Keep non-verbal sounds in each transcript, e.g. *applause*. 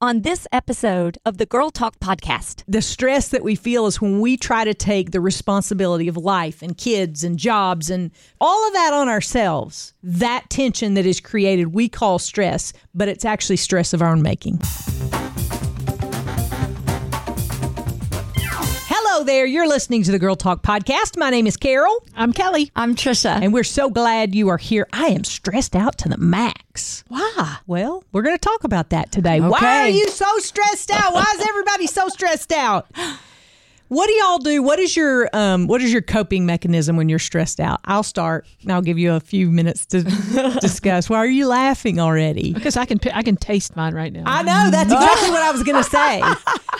on this episode of the Girl Talk podcast. The stress that we feel is when we try to take the responsibility of life and kids and jobs and all of that on ourselves. That tension that is created, we call stress, but it's actually stress of our own making. There. You're listening to the Girl Talk podcast. My name is Carol. I'm Kelly. I'm Trisha. And we're so glad you are here. I am stressed out to the max. Why? Well, we're going to talk about that today. Why are you so stressed out? Why is everybody so stressed out? *gasps* *gasps* *gasps* What do y'all do? What is your um what is your coping mechanism when you're stressed out? I'll start and I'll give you a few minutes to *laughs* discuss. Why are you laughing already? Because I can I can taste mine right now. I know that's *laughs* exactly what I was going to say.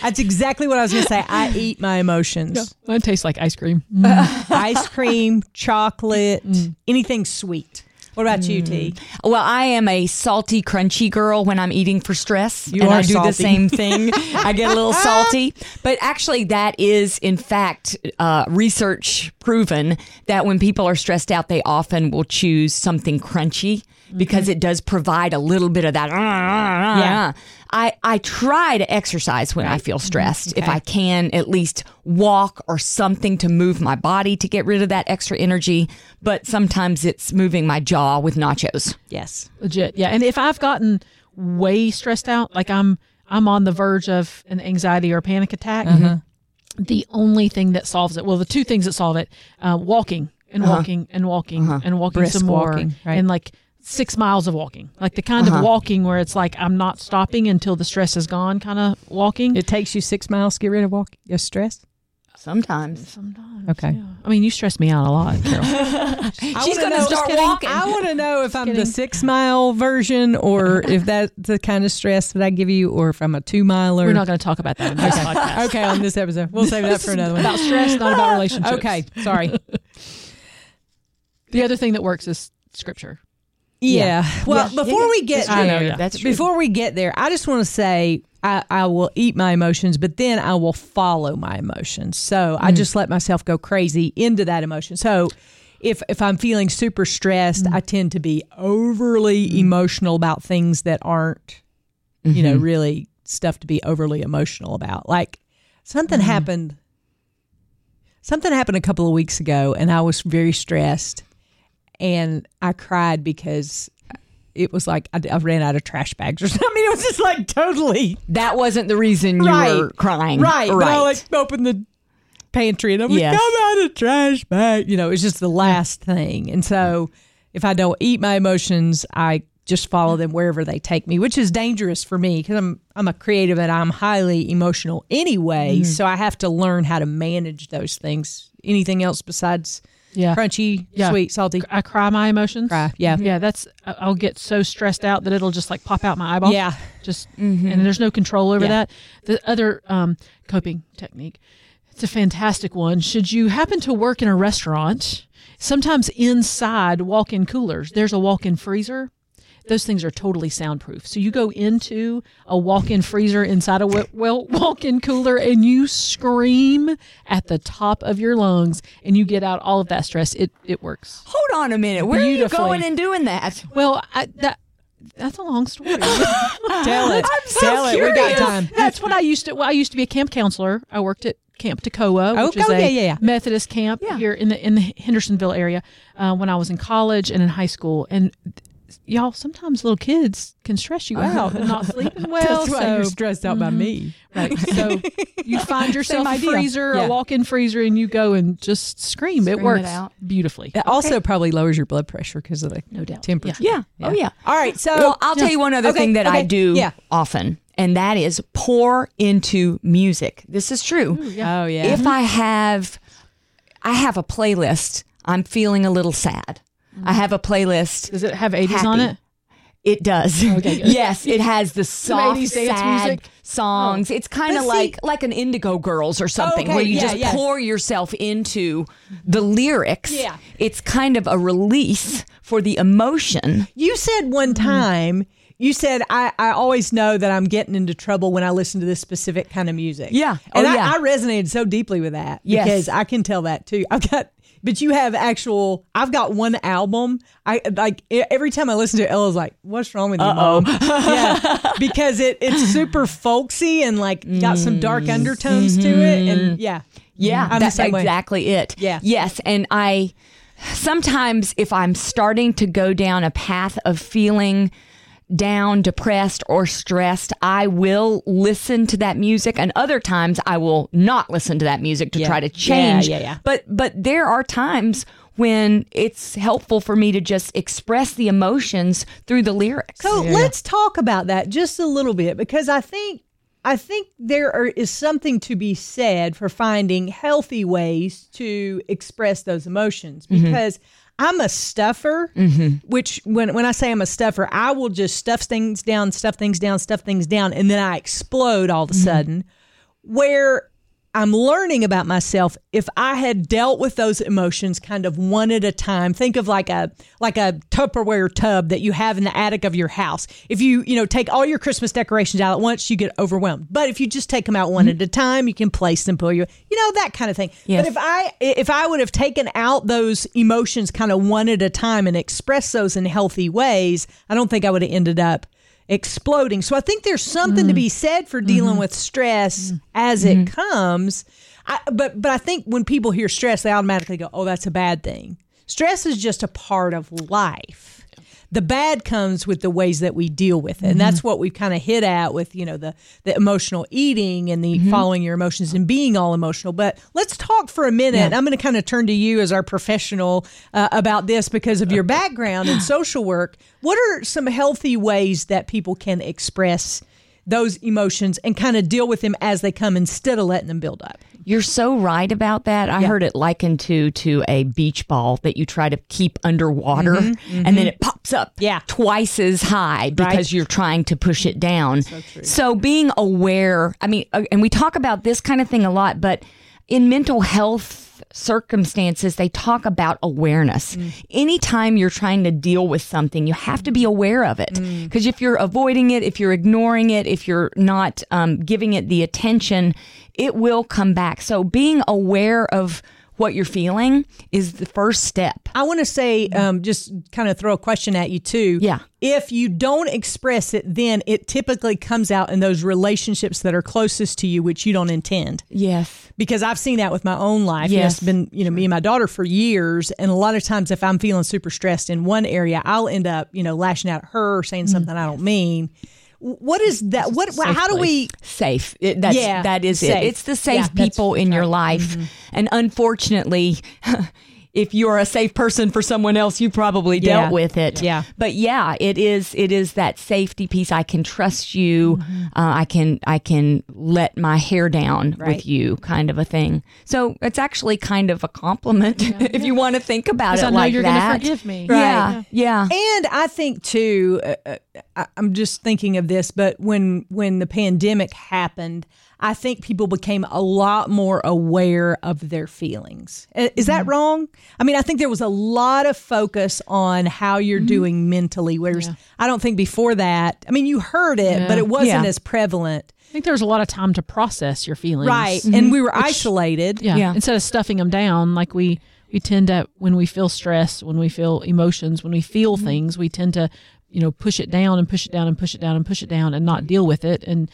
That's exactly what I was going to say. I eat my emotions. Mine tastes like ice cream. *laughs* Ice cream, chocolate, anything sweet. What about you, T? Well, I am a salty, crunchy girl when I'm eating for stress. You and are I do salty. the same thing. *laughs* I get a little salty. But actually, that is, in fact, uh, research proven that when people are stressed out, they often will choose something crunchy because it does provide a little bit of that. Ah, ah, ah. Yeah. I, I try to exercise when I feel stressed. If I can, at least walk or something to move my body to get rid of that extra energy. But sometimes it's moving my jaw with nachos. Yes. Legit. Yeah. And if I've gotten way stressed out, like I'm I'm on the verge of an anxiety or panic attack, uh-huh. the only thing that solves it, well, the two things that solve it, uh, walking and uh-huh. walking and walking uh-huh. and walking Brisk some more, walking, right. and like six miles of walking, like the kind of uh-huh. walking where it's like I'm not stopping until the stress is gone, kind of walking. It takes you six miles to get rid of walk your stress. Sometimes. Sometimes. Okay. yeah. I mean, you stress me out a lot, Carol. *laughs* She's going to start walking. I want to know if I'm the six mile version or if that's the kind of stress that I give you, or if I'm a two miler. We're not going to talk about that in this podcast. okay on this episode. We'll save that for another one. About stress, not about relationships. Okay, sorry. *laughs* The other thing that works is scripture. Yeah. Well, Yeah. before we get there, know, yeah. That's before we get there, I just want to say I, I will eat my emotions, but then I will follow my emotions. So I just let myself go crazy into that emotion. So if if I'm feeling super stressed, I tend to be overly emotional about things that aren't, you know, really stuff to be overly emotional about. Like something happened. Something happened a couple of weeks ago, and I was very stressed, and I cried because it was like I, I ran out of trash bags or *laughs* something. I mean, it was just like totally That wasn't the reason you Right. were crying. right. But I like opened the pantry and I'm Yes. like, I'm out of trash bag. You know, it's just the last thing. And so if I don't eat my emotions, I just follow them wherever they take me, which is dangerous for me because I'm I'm a creative and I'm highly emotional anyway. Mm-hmm. So I have to learn how to manage those things. Anything else besides Yeah. crunchy, Yeah. sweet, salty? I cry my emotions. Cry, yeah. Yeah, that's I- I'll get so stressed out that it'll just like pop out my eyeball. Yeah. Just and there's no control over Yeah. that. The other um, coping technique. It's a fantastic one. Should you happen to work in a restaurant, sometimes inside walk-in coolers, there's a walk-in freezer. Those things are totally soundproof. So you go into a walk-in freezer inside a well walk-in cooler and you scream at the top of your lungs and you get out all of that stress. It it works. Hold on a minute. Where are you going and doing that? Well, I, that that's a long story. *laughs* Tell it. I'm so Tell it. We got time. that's what I used to. Well, I used to be a camp counselor. I worked at Camp Tekoa, Oh, which is oh, a yeah, yeah, yeah. Methodist camp Yeah. here in the in the Hendersonville area. Uh, when I was in college and in high school, and y'all, sometimes little kids can stress you out and not sleeping *laughs* well. That's why so, you're stressed out by mm-hmm. me. right. So *laughs* you find yourself a idea. freezer, Yeah. a walk-in freezer, and you go and just scream. Scream it it works out. beautifully. It also probably lowers your blood pressure because of the No doubt. temperature. Yeah. Oh, yeah. All right. So, Well, I'll tell you one other Okay, thing that I do yeah. often, and that is pour into music. This is true. oh yeah. If mm-hmm. I have, I have a playlist. I'm feeling a little sad. I have a playlist. Does it have 80s on it? It does. Okay, *laughs* yes, it has the soft, sad music? songs. It's kind of like like an Indigo Girls or something, Okay, where you yeah, just yeah. pour yourself into the lyrics. Yeah. it's kind of a release for the emotion. you said one Mm-hmm. time. You said I, I always know that I'm getting into trouble when I listen to this specific kind of music. Yeah. and Oh, I, yeah. I resonated so deeply with that Yes. because I can tell that too. I've got but you have actual. I've got one album. I like every time I listen to it, Ella's like, "What's wrong with you, mom?" *laughs* yeah, because it it's super folksy and like got some dark mm-hmm. undertones to it, and mm-hmm. yeah, Yeah, I'm that's same way. exactly it. Yeah. Yes, and I sometimes if I'm starting to go down a path of feeling down, depressed, or stressed, I will listen to that music, and other times I will not listen to that music to Yeah. try to change. Yeah, yeah, yeah. But but there are times when it's helpful for me to just express the emotions through the lyrics. So let's talk about that just a little bit because I think I think there are, is something to be said for finding healthy ways to express those emotions mm-hmm. because I'm a stuffer, mm-hmm. which when when I say I'm a stuffer, I will just stuff things down, stuff things down, stuff things down, and then I explode all of a mm-hmm. sudden. Where I'm learning about myself if I had dealt with those emotions kind of one at a time. Think of like a like a Tupperware tub that you have in the attic of your house. If you, you know, take all your Christmas decorations out at once, you get overwhelmed. But if you just take them out one at a time, you can place them for you. You know, that kind of thing. Yes. But if I if I would have taken out those emotions kind of one at a time and expressed those in healthy ways, I don't think I would have ended up exploding. So I think there's something to mm. be said for dealing mm-hmm. with stress mm-hmm. as it mm-hmm. comes. I, but but I think when people hear stress, they automatically go, "Oh, that's a bad thing." Stress is just a part of life. The bad comes with the ways that we deal with it, and that's what we've kind of hit at with you know the the emotional eating and the following your emotions and being all emotional. But let's talk for a minute. I'm going to kind of turn to you as our professional uh, about this because of your background in social work. What are some healthy ways that people can express those emotions and kind of deal with them as they come instead of letting them build up? You're so right about that. I heard it likened to to a beach ball that you try to keep underwater and then it pops up Mm-hmm, Yeah. twice as high because Right. you're trying to push it down. So, being aware, I mean, uh, and we talk about this kind of thing a lot, but in mental health circumstances, they talk about awareness. Mm. Anytime you're trying to deal with something, you have to be aware of it. Mm. Because if you're avoiding it, if you're ignoring it, if you're not um, giving it the attention, it will come back. So being aware of what you're feeling is the first step. I want to say, um, just kind of throw a question at you too. Yeah. If you don't express it, then it typically comes out in those relationships that are closest to you, which you don't intend. Yes. Because I've seen that with my own life. Yes. It's been, you know, me and my daughter for years. And a lot of times, if I'm feeling super stressed in one area, I'll end up, you know, lashing out at her or saying something I don't mean. What is that? What? how do we? safe. It, that's, Yeah, that is safe. it. It's the safe Yeah, people in your life. Mm-hmm. And unfortunately, *laughs* if you're a safe person for someone else, you probably Yeah. dealt with it. Yeah. But yeah, it is it is that safety piece. I can trust you. Uh, I can I can let my hair down Right. with you kind of a thing. So it's actually kind of a compliment *laughs* if you want to think about it I know like you're gonna that. forgive me. Yeah. Yeah. And I think too, uh, uh, I, I'm just thinking of this, but when when the pandemic happened, I think people became a lot more aware of their feelings. Is that mm-hmm. wrong? I mean, I think there was a lot of focus on how you're mm-hmm. doing mentally, whereas I don't think before that. I mean, you heard it, Yeah. but it wasn't Yeah. as prevalent, I think there was a lot of time to process your feelings. right? Mm-hmm. And we were isolated. Yeah. Yeah. Instead of stuffing them down, like we we tend to when we feel stress, when we feel emotions, when we feel Mm-hmm. things, we tend to you know push it down and push it down and push it down and push it down and not deal with it. And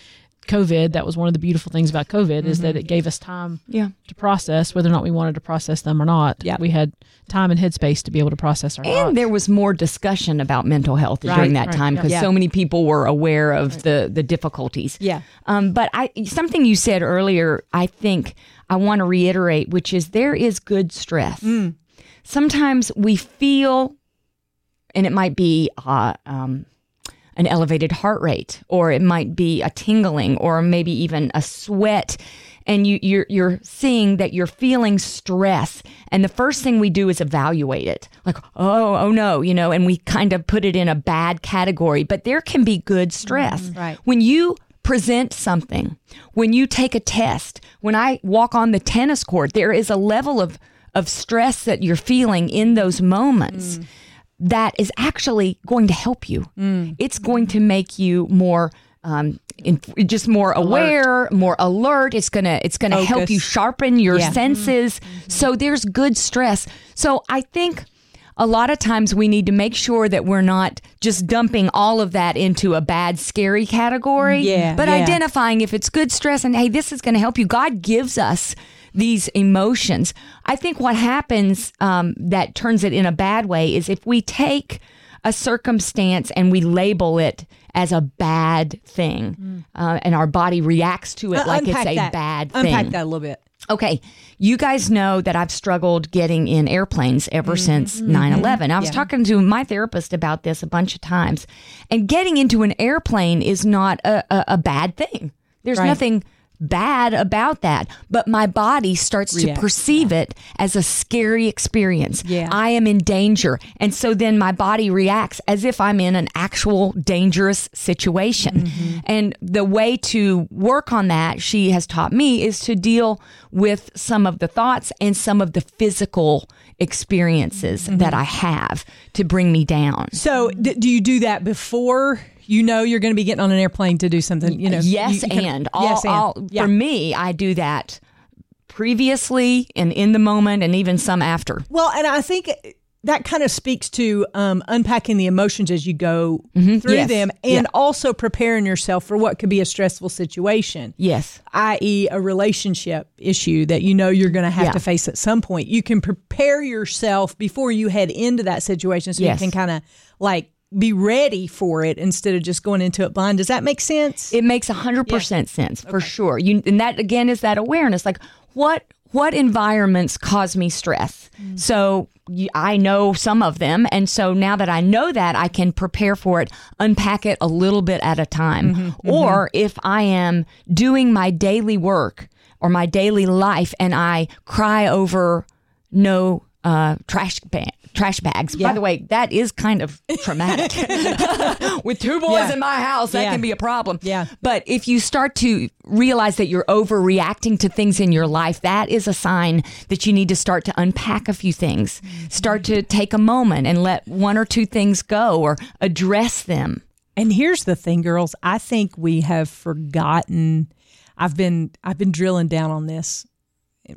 COVID, that was one of the beautiful things about COVID is Mm-hmm. that it gave us time Yeah. to process whether or not we wanted to process them or not. Yeah. We had time and headspace to be able to process our And thoughts. there was more discussion about mental health Right, during that right, time because Yeah. so many people were aware of the the difficulties. Yeah. Um, but I something you said earlier, I think I want to reiterate, which is there is good stress. Mm. Sometimes we feel, and it might be uh, um, an elevated heart rate, or it might be a tingling, or maybe even a sweat. And you, you're you're seeing that you're feeling stress, and the first thing we do is evaluate it, like oh oh no, you know, and we kind of put it in a bad category. But there can be good stress, mm-hmm. Right. When you present something, when you take a test, when I walk on the tennis court, there is a level of of stress that you're feeling in those moments mm. That is actually going to help you. Mm. It's going to make you more um, in, just more aware, more alert. It's gonna it's gonna help you sharpen your Yeah. senses. Mm-hmm. Mm-hmm. So there's good stress. So I think a lot of times we need to make sure that we're not just dumping all of that into a bad, scary category. Yeah, But yeah. identifying if it's good stress and hey, this is going to help you. God gives us these emotions. I think what happens um, that turns it in a bad way is if we take a circumstance and we label it as a bad thing, uh, and our body reacts to it Uh, like it's a that. bad thing. Unpack that a little bit. Okay, you guys know that I've struggled getting in airplanes ever since 9 11. I was Yeah. talking to my therapist about this a bunch of times. And getting into an airplane is not a, a, a bad thing. There's Right. nothing bad about that. But my body starts to perceive it as a scary experience. Yeah. I am in danger. And so then my body reacts as if I'm in an actual dangerous situation. Mm-hmm. And the way to work on that, she has taught me, is to deal with some of the thoughts and some of the physical experiences mm-hmm. that I have to bring me down. So, d- do you do that before you know you're going to be getting on an airplane to do something? You know, yes, you- you and, all, yes, and all- yeah. for me, I do that previously and in the moment, and even some after. Well, and I think that kind of speaks to um, unpacking the emotions as you go through Mm-hmm. Yes. them, and Yeah. also preparing yourself for what could be a stressful situation. Yes. i.e., a relationship issue that you know you're going to have Yeah. to face at some point. You can prepare yourself before you head into that situation so Yes. you can kind of like be ready for it instead of just going into it blind. Does that make sense? It makes a hundred percent sense for sure. You and that again is that awareness. Like what what environments cause me stress? Mm. So I know some of them, and so now that I know that, I can prepare for it, unpack it a little bit at a time. Mm-hmm, mm-hmm. Or if I am doing my daily work or my daily life, and I cry over no uh, trash bag. Trash bags. By the way, that is kind of traumatic. *laughs* With two boys Yeah. in my house, that Yeah. can be a problem. Yeah. But if you start to realize that you're overreacting to things in your life, that is a sign that you need to start to unpack a few things. Start to take a moment and let one or two things go or address them. And here's the thing, girls. I think we have forgotten. I've been I've been drilling down on this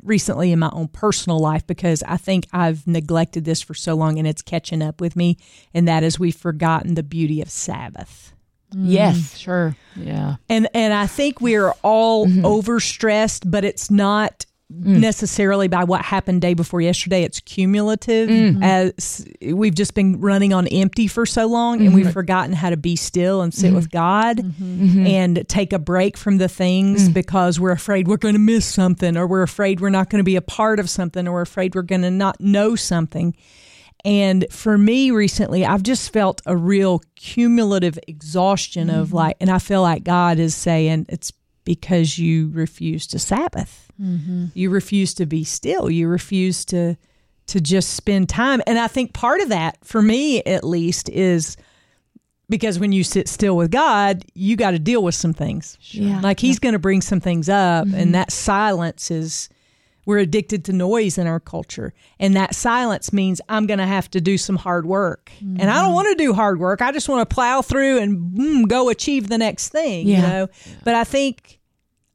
recently in my own personal life because I think I've neglected this for so long and it's catching up with me. And that is we've forgotten the beauty of Sabbath. Mm, yes. Sure. Yeah. And and I think we are all mm-hmm. overstressed, but it's not Mm. necessarily by what happened day before yesterday. It's cumulative mm-hmm. as we've just been running on empty for so long and we've mm-hmm. forgotten how to be still and sit with mm-hmm. God and take a break from the things mm. because we're afraid we're going to miss something or we're afraid we're not going to be a part of something or we're afraid we're going to not know something. And for me recently, I've just felt a real cumulative exhaustion of like, and I feel like God is saying it's because you refuse to Sabbath. Mm-hmm. You refuse to be still. You refuse to to just spend time. And I think part of that, for me at least, is because when you sit still with God, you got to deal with some things. Yeah. Like He's going to bring some things up, and mm-hmm. that silence is. We're addicted to noise in our culture. And that silence means I'm going to have to do some hard work. And I don't mm-hmm. want to do hard work. I just want to plow through and mm, go achieve the next thing, you Yeah. know? But I think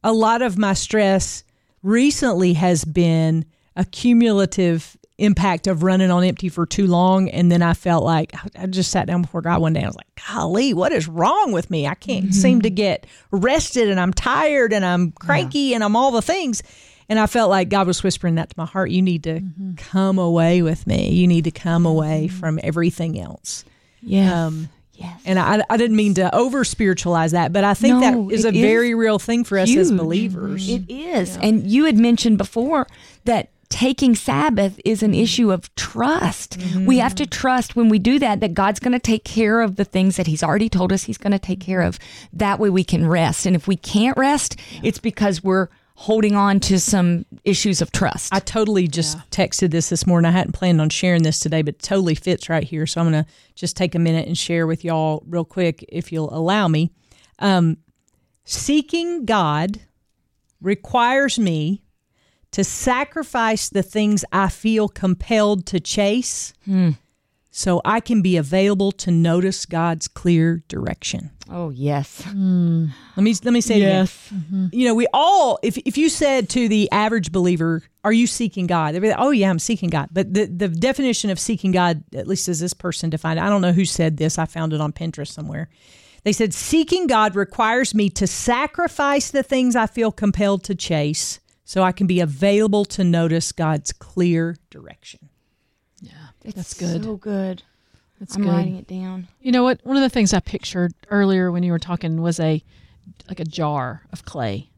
a lot of my stress recently has been a cumulative impact of running on empty for too long. And then I felt like I just sat down before God one day. I was like, golly, what is wrong with me? I can't mm-hmm. seem to get rested and I'm tired and I'm cranky and I'm all the things. And I felt like God was whispering that to my heart. You need to mm-hmm. come away with me. You need to come away mm-hmm. from everything else. Yes. Um, yes. and I, I didn't mean to over spiritualize that, but I think No, that is a it is very real thing for us as believers. It is. And you had mentioned before that taking Sabbath is an issue of trust. Mm-hmm. We have to trust when we do that that God's going to take care of the things that He's already told us He's going to take care of. That way we can rest. And if we can't rest, it's because we're holding on to some issues of trust. I totally just texted this this morning. I hadn't planned on sharing this today, but it totally fits right here. So I'm going to just take a minute and share with y'all real quick, if you'll allow me. Um, seeking God requires me to sacrifice the things I feel compelled to chase so I can be available to notice God's clear direction. Oh, yes. Hmm. Let me let me say it again. Mm-hmm. You know, we all if if you said to the average believer, "Are you seeking God?" They'd be like, "Oh yeah, I'm seeking God." But the the definition of seeking God, at least as this person defined, I don't know who said this. I found it on Pinterest somewhere. They said seeking God requires me to sacrifice the things I feel compelled to chase so I can be available to notice God's clear direction. It's That's good. So good. That's I'm good. writing it down. You know what? One of the things I pictured earlier when you were talking was a like a jar of clay.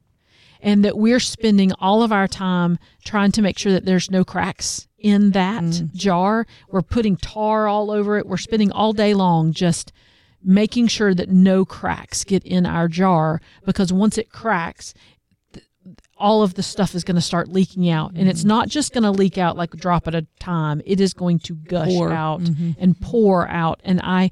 And that we're spending all of our time trying to make sure that there's no cracks in that mm. jar. We're putting tar all over it. We're spending all day long just making sure that no cracks get in our jar because once it cracks, all of the stuff is going to start leaking out. And it's mm-hmm. not just going to leak out like a drop at a time. It is going to gush Pour. out mm-hmm. and pour out. And I,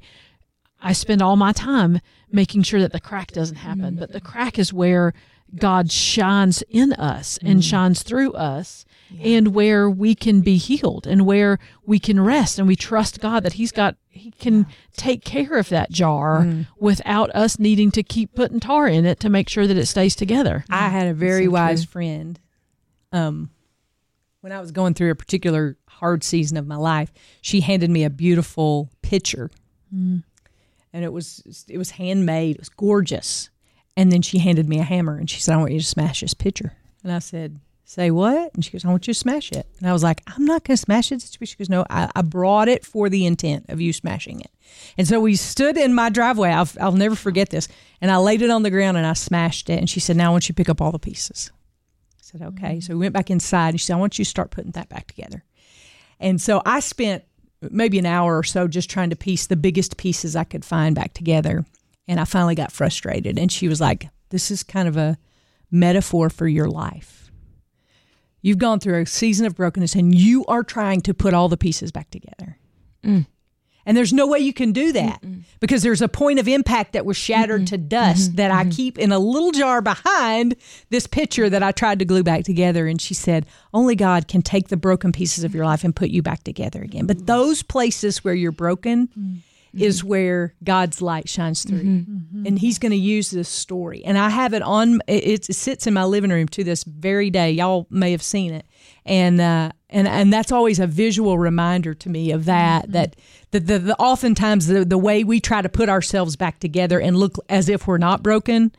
I spend all my time making sure that the crack doesn't happen. Mm-hmm. But the crack is where God shines in us and shines through us and where we can be healed and where we can rest and we trust God that he's got he can take care of that jar mm-hmm. without us needing to keep putting tar in it to make sure that it stays together. I mm-hmm. had a very so wise true. friend. Um, when I was going through a particular hard season of my life, she handed me a beautiful picture, mm. and it was it was handmade. It was gorgeous. And then she handed me a hammer, and she said, "I want you to smash this picture." And I said, "Say what?" And she goes, "I want you to smash it." And I was like, "I'm not going to smash it." She goes, "No, I, I brought it for the intent of you smashing it." And so we stood in my driveway. I'll, I'll never forget this. And I laid it on the ground and I smashed it. And she said, "Now I want you to pick up all the pieces." I said, "Okay." Mm. So we went back inside. And she said, "I want you to start putting that back together." And so I spent maybe an hour or so just trying to piece the biggest pieces I could find back together. And I finally got frustrated. And she was like, This is kind of a metaphor for your life. You've gone through a season of brokenness and you are trying to put all the pieces back together. Mm. And there's no way you can do that because there's a point of impact that was shattered to dust mm-hmm. that I mm-hmm. keep in a little jar behind this picture that I tried to glue back together. And she said, Only God can take the broken pieces of your life and put you back together again. But mm. those places where you're broken mm. Is mm-hmm. where God's light shines through. Mm-hmm. Mm-hmm. And He's going to use this story. And I have it on, it, it sits in my living room to this very day. Y'all may have seen it. And, uh, and, and that's always a visual reminder to me of that, that the, the, the oftentimes the, the way we try to put ourselves back together and look as if we're not broken,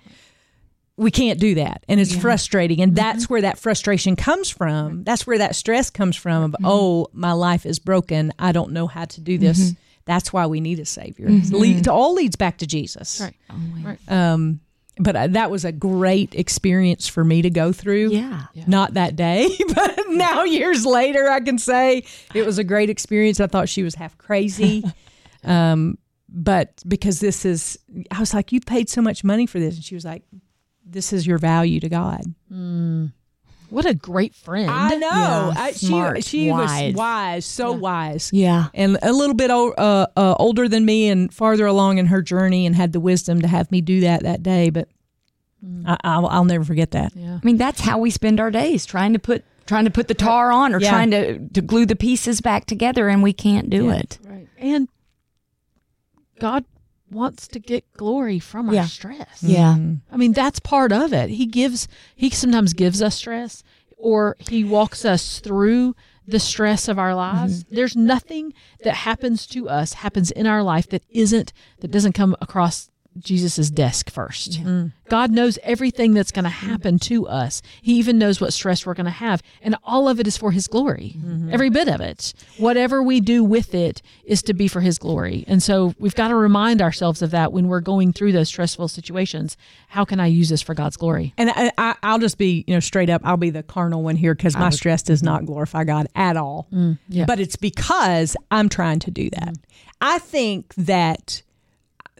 we can't do that. And it's frustrating. And that's where that frustration comes from. That's where that stress comes from of oh my life is broken. I don't know how to do this that's why we need a savior. Lead, it all leads back to jesus. Right. Right. um, but uh, that was a great experience for me to go through. Yeah. not that day *laughs* but now years later i can say it was a great experience. I thought she was half crazy. *laughs* Um, but because this is i was like you paid so much money for this. And she was like this is your value to god What a great friend. i know Yeah, I, smart, she, she wise. was wise so wise Yeah. and a little bit o- uh, uh, older than me and farther along in her journey and had the wisdom to have me do that that day but I, I'll, I'll never forget that yeah. I mean, that's how we spend our days trying to put trying to put the tar on or Yeah. trying to, to glue the pieces back together, and we can't do Yeah. it. Right. And God wants to get glory from our Yeah. stress. Yeah. Mm-hmm. I mean, that's part of it. He gives, he sometimes gives us stress or he walks us through the stress of our lives. Mm-hmm. There's nothing that happens to us, happens in our life that isn't, that doesn't come across Jesus's desk first. Mm-hmm. God knows everything that's going to happen to us. He even knows what stress we're going to have. And all of it is for his glory. Mm-hmm. Every bit of it. Whatever we do with it is to be for his glory. And so we've got to remind ourselves of that when we're going through those stressful situations. How can I use this for God's glory? And I, I, I'll just be, you know, straight up. I'll be the carnal one here because my stress does not glorify God at all. Mm, yeah. But it's because I'm trying to do that. Mm. I think that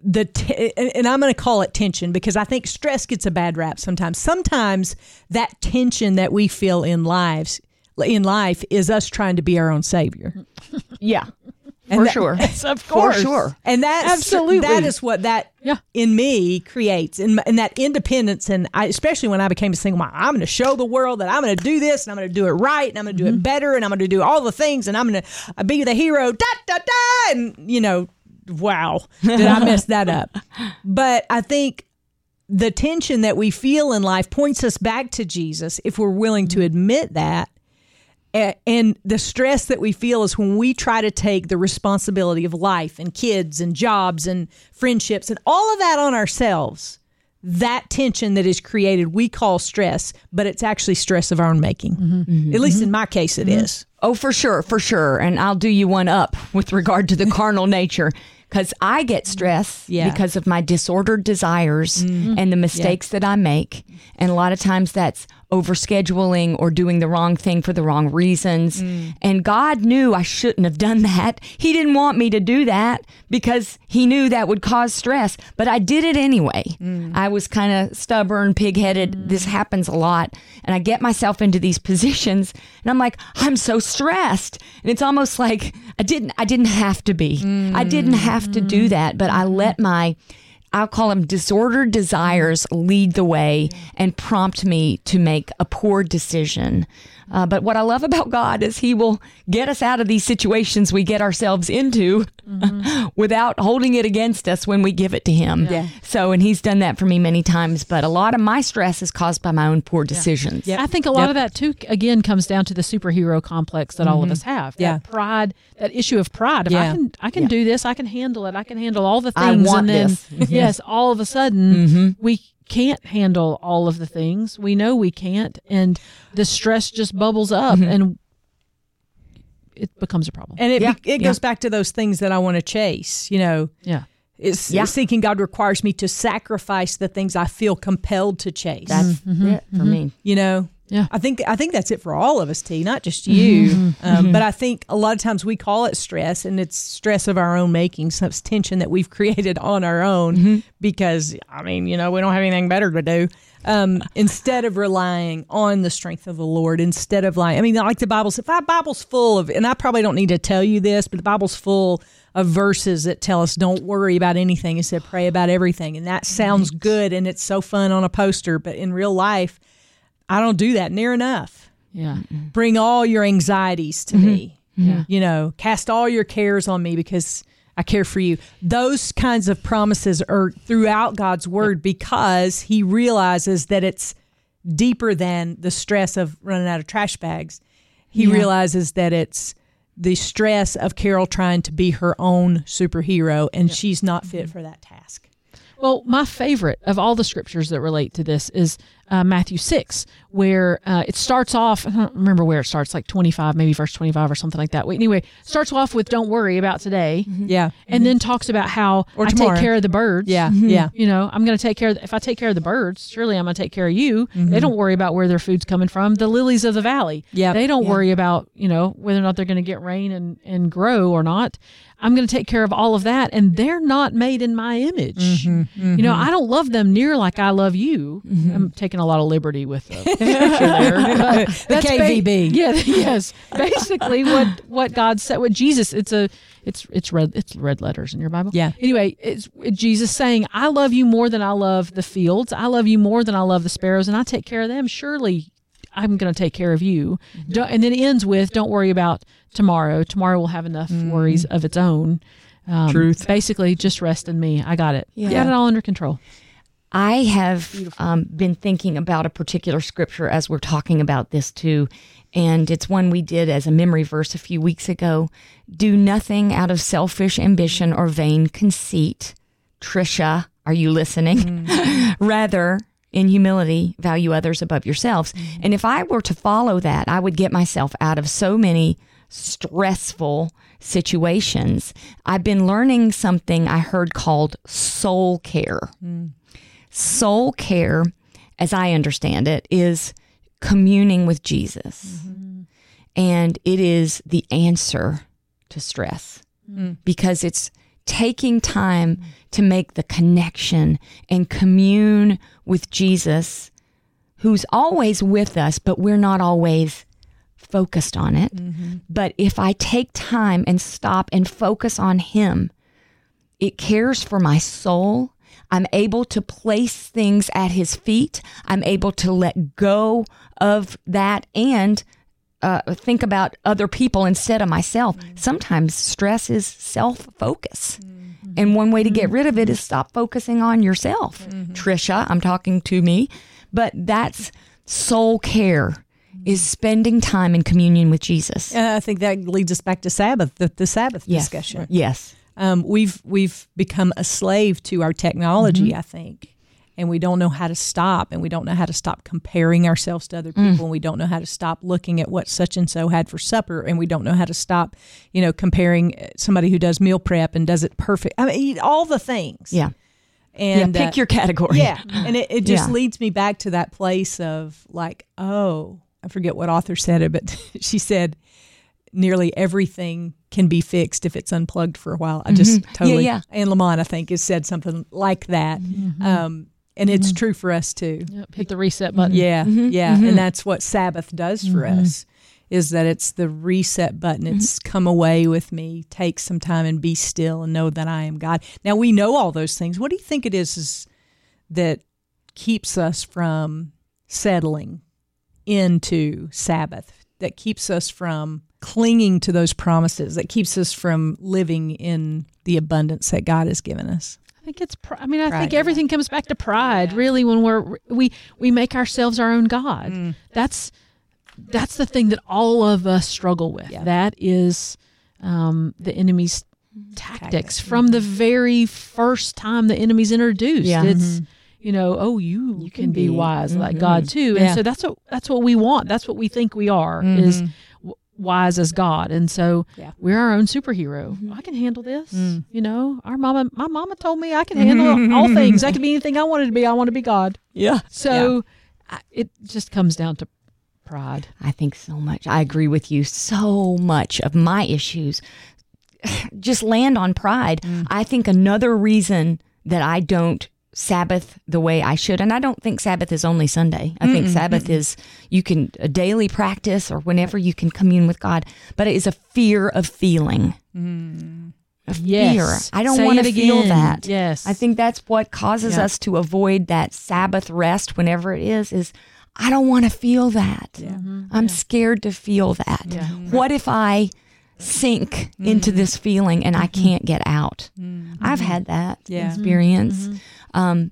the t- and and I'm going to call it tension because I think stress gets a bad rap sometimes. Sometimes that tension that we feel in lives in life is us trying to be our own savior. *laughs* Yeah. For that- sure. *laughs* Of For course. sure. And that's Absolutely. that is what that Yeah. in me creates and, and that independence and I, especially when I became a single mom, I'm going to show the world that I'm going to do this and I'm going to do it right and I'm going to do Mm-hmm. it better and I'm going to do all the things and I'm going to be the hero da da da and you know wow *laughs* did I mess that up. But I think the tension that we feel in life points us back to Jesus if we're willing to admit that. And the stress that we feel is when we try to take the responsibility of life and kids and jobs and friendships and all of that on ourselves that tension that is created we call stress but it's actually stress of our own making Mm-hmm. at mm-hmm. least in mm-hmm. my case it mm-hmm. is. Oh, for sure, for sure. And I'll do you one up with regard to the *laughs* carnal nature because I get stress Yeah. because of my disordered desires and the mistakes that I make. And a lot of times that's overscheduling or doing the wrong thing for the wrong reasons. Mm. And God knew I shouldn't have done that. He didn't want me to do that because He knew that would cause stress, but I did it anyway. Mm. I was kind of stubborn, pig headed. Mm. This happens a lot. And I get myself into these positions and I'm like, I'm so stressed. And it's almost like I didn't I didn't have to be. I didn't have to do that, but I let my I'll call them disordered desires lead the way and prompt me to make a poor decision. Uh, but what I love about God is He will get us out of these situations we get ourselves into mm-hmm. *laughs* without holding it against us when we give it to Him. Yeah. So, and He's done that for me many times. But a lot of my stress is caused by my own poor decisions. Yep. I think a lot Yep. of that too again comes down to the superhero complex that all of mm-hmm. us have. Yeah. That pride, that issue of pride. If I Yeah. can I can do this, I can handle it, I can handle all the things. I things want and then this. *laughs* yes, all of a sudden mm-hmm. we can't handle all of the things. We know we can't and the stress just bubbles up mm-hmm. and it becomes a problem. And it Yeah, be- it yeah. goes back to those things that I want to chase, you know. yeah. It's Yeah. seeking God requires me to sacrifice the things I feel compelled to chase. That's mm-hmm. it for me. you know Yeah. i think i think that's it for all of us t not just you Mm-hmm. um, but i think a lot of times we call it stress and it's stress of our own making some tension that we've *laughs* created on our own Mm-hmm. because i mean you know we don't have anything better to do um, instead of relying on the strength of the lord instead of like i mean like the bible says the bible's full of and i probably don't need to tell you this but the bible's full of verses that tell us don't worry about anything instead pray about everything and that sounds good and it's so fun on a poster but in real life I don't do that near enough. Yeah. Bring all your anxieties to mm-hmm. me. Yeah. You know, cast all your cares on me because I care for you. Those kinds of promises are throughout God's word because he realizes that it's deeper than the stress of running out of trash bags. He realizes that it's the stress of Carol trying to be her own superhero and she's not fit mm-hmm. for that task. Well, my favorite of all the scriptures that relate to this is uh, Matthew 6, where uh, it starts off, I don't remember where it starts, like 25, maybe verse 25 or something like that. Wait, Anyway, starts off with don't worry about today, Yeah. and then talks about how Or I tomorrow. take care of the birds. Yeah. Yeah. You know, I'm going to take care of, if I take care of the birds, surely I'm going to take care of you. They don't worry about where their food's coming from. The lilies of the valley. Yeah. They don't Yeah. worry about, you know, whether or not they're going to get rain and, and grow or not. I'm going to take care of all of that. And they're not made in my image. You know, mm-hmm. I don't love them near like I love you. Mm-hmm. I'm taking a lot of liberty with the *laughs* scripture there. The that's ba- KVB. yeah, *laughs* yes. Basically, what what God said, what Jesus, it's a, it's it's red, it's red letters in your Bible. Yeah. Anyway, it's Jesus saying, "I love you more than I love the fields. I love you more than I love the sparrows, and I take care of them. Surely, I'm going to take care of you." Mm-hmm. Don't, and then it ends with, "Don't worry about tomorrow. Tomorrow will have enough worries of its own." Um, Truth. Basically, just rest in me. I got it. Yeah. Got it all under control. I have um, been thinking about a particular scripture as we're talking about this too. And it's one we did as a memory verse a few weeks ago. Do nothing out of selfish ambition or vain conceit. Trisha, are you listening? *laughs* Rather, in humility, value others above yourselves. And if I were to follow that, I would get myself out of so many stressful situations. I've been learning something I heard called soul care. Mm. Soul care, as I understand it, is communing with Jesus. Mm-hmm. And it is the answer to stress mm. because it's taking time to make the connection and commune with Jesus, who's always with us, but we're not always focused on it. Mm-hmm. But if I take time and stop and focus on Him, it cares for my soul. I'm able to place things at His feet. I'm able to let go of that and uh, think about other people instead of myself. Mm-hmm. Sometimes stress is self focus. Mm-hmm. And one way to get rid of it is stop focusing on yourself. Trisha, I'm talking to me, but that's soul care is spending time in communion with Jesus. And I think that leads us back to Sabbath, the, the Sabbath Yes. discussion. Yes. Um, we've we've become a slave to our technology, Mm-hmm. I think, and we don't know how to stop, and we don't know how to stop comparing ourselves to other Mm. people, and we don't know how to stop looking at what such and so had for supper, and we don't know how to stop, you know, comparing uh, somebody who does meal prep and does it perfect. I mean, all the things. Yeah. and yeah. Pick uh, your category. yeah, and it, it just Yeah. leads me back to that place of like, oh, I forget what author said it, but *laughs* she said nearly everything can be fixed if it's unplugged for a while. I just totally, Mm-hmm. Yeah, Mm-hmm. Anne Lamott, I think, has said something like that. Um, and it's Mm-hmm. true for us too. Yep, hit the reset button. Yeah, yeah. Mm-hmm. And that's what Sabbath does for us is that it's the reset button. It's Mm-hmm. come away with me, take some time and be still and know that I am God. Now we know all those things. What do you think it is, is that keeps us from settling into Sabbath, that keeps us from clinging to those promises, that keeps us from living in the abundance that God has given us? I think it's. Pr- I mean, I Pride, think yeah. everything comes back to pride. Really, when we're we we make ourselves our own god. Mm. That's that's the thing that all of us struggle with. Yeah. That is um, the enemy's tactics Tactics. from the very first time the enemy's introduced. Yeah. It's you know, oh, you, You can, can be, be. wise like Mhm. God too, Yeah. and so that's what that's what we want. That's what we think we are is w- wise as God, and so Yeah. we're our own superhero. I can handle this. Mm. You know, our mama, my mama told me I can handle *laughs* all things. I can be anything I wanted to be. I want to be God. Yeah. So I, it just comes down to pride. I think so much. I agree with you. So much of my issues *sighs* just land on pride. I think another reason that I don't Sabbath the way I should, and I don't think Sabbath is only Sunday. I think Sabbath is you can a daily practice or whenever you can commune with God, but it is a fear of feeling. Mm. A fear. Yes. I don't Say want to feel again. that. Yes. I think that's what causes Yeah. us to avoid that Sabbath rest whenever it is, is I don't want to feel that. Mm-hmm. I'm scared to feel that. Yeah. Mm-hmm. What if I sink into mm-hmm. this feeling and I can't get out? I've had that Yeah. experience. Um,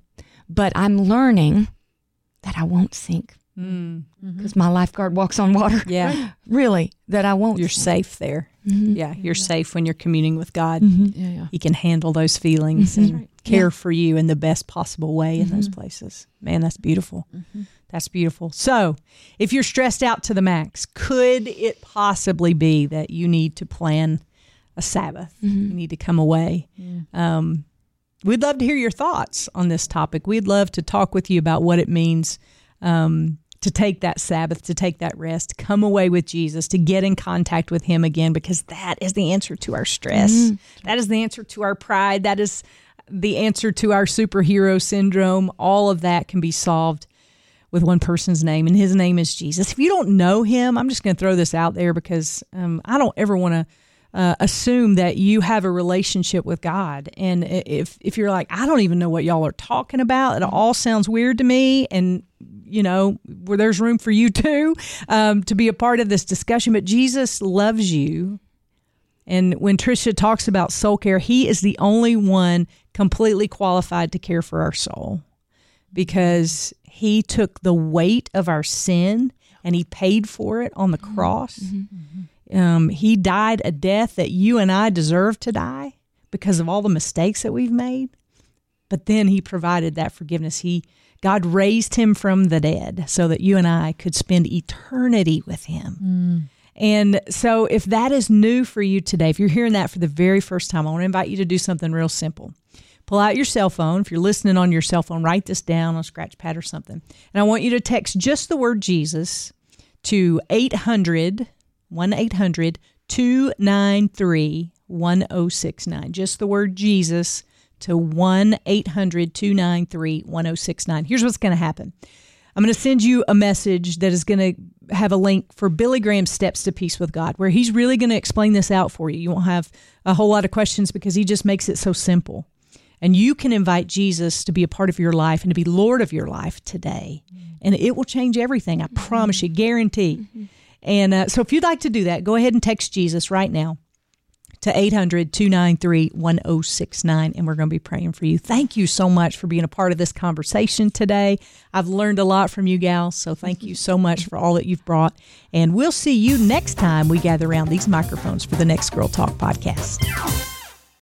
but I'm learning that I won't sink because my lifeguard walks on water. Yeah. *laughs* Really, that I won't. You're sink. safe there. Mhm. Yeah, you're safe when you're communing with God. Mhm. Yeah, yeah. He can handle those feelings Mhm. and right. care for you in the best possible way in those places. Man, that's beautiful. That's beautiful. So, if you're stressed out to the max, could it possibly be that you need to plan a Sabbath? You need to come away. Um, we'd love to hear your thoughts on this topic. We'd love to talk with you about what it means um, to take that Sabbath, to take that rest, come away with Jesus, to get in contact with Him again, because that is the answer to our stress. That is the answer to our pride. That is the answer to our superhero syndrome. All of that can be solved with one person's name, and his name is Jesus. If you don't know him, I'm just going to throw this out there because um, I don't ever want to uh, assume that you have a relationship with God. And if if you're like, I don't even know what y'all are talking about, it all sounds weird to me, and you know, where there's room for you *laughs* too um, to be a part of this discussion. But Jesus loves you. And when Tricia talks about soul care, he is the only one completely qualified to care for our soul because he took the weight of our sin and he paid for it on the cross. Um, he died a death that you and I deserve to die because of all the mistakes that we've made. But then he provided that forgiveness. He God raised him from the dead so that you and I could spend eternity with him. And so, if that is new for you today, if you're hearing that for the very first time, I want to invite you to do something real simple. Pull out your cell phone. If you're listening on your cell phone, write this down on a scratch pad or something. And I want you to text just the word Jesus to 800 1 800 293 1069. Just the word Jesus to 1 800 293 1069. Here's what's going to happen I'm going to send you a message that is going to have a link for Billy Graham's Steps to Peace with God, where he's really going to explain this out for you. You won't have a whole lot of questions because he just makes it so simple. And you can invite Jesus to be a part of your life and to be Lord of your life today. And it will change everything. I promise you, guarantee. Mm-hmm. And uh, so if you'd like to do that, go ahead and text Jesus right now to 800 293 1069, and we're going to be praying for you. Thank you so much for being a part of this conversation today. I've learned a lot from you, gals, so thank you so much for all that you've brought. And we'll see you next time we gather around these microphones for the next Girl Talk podcast.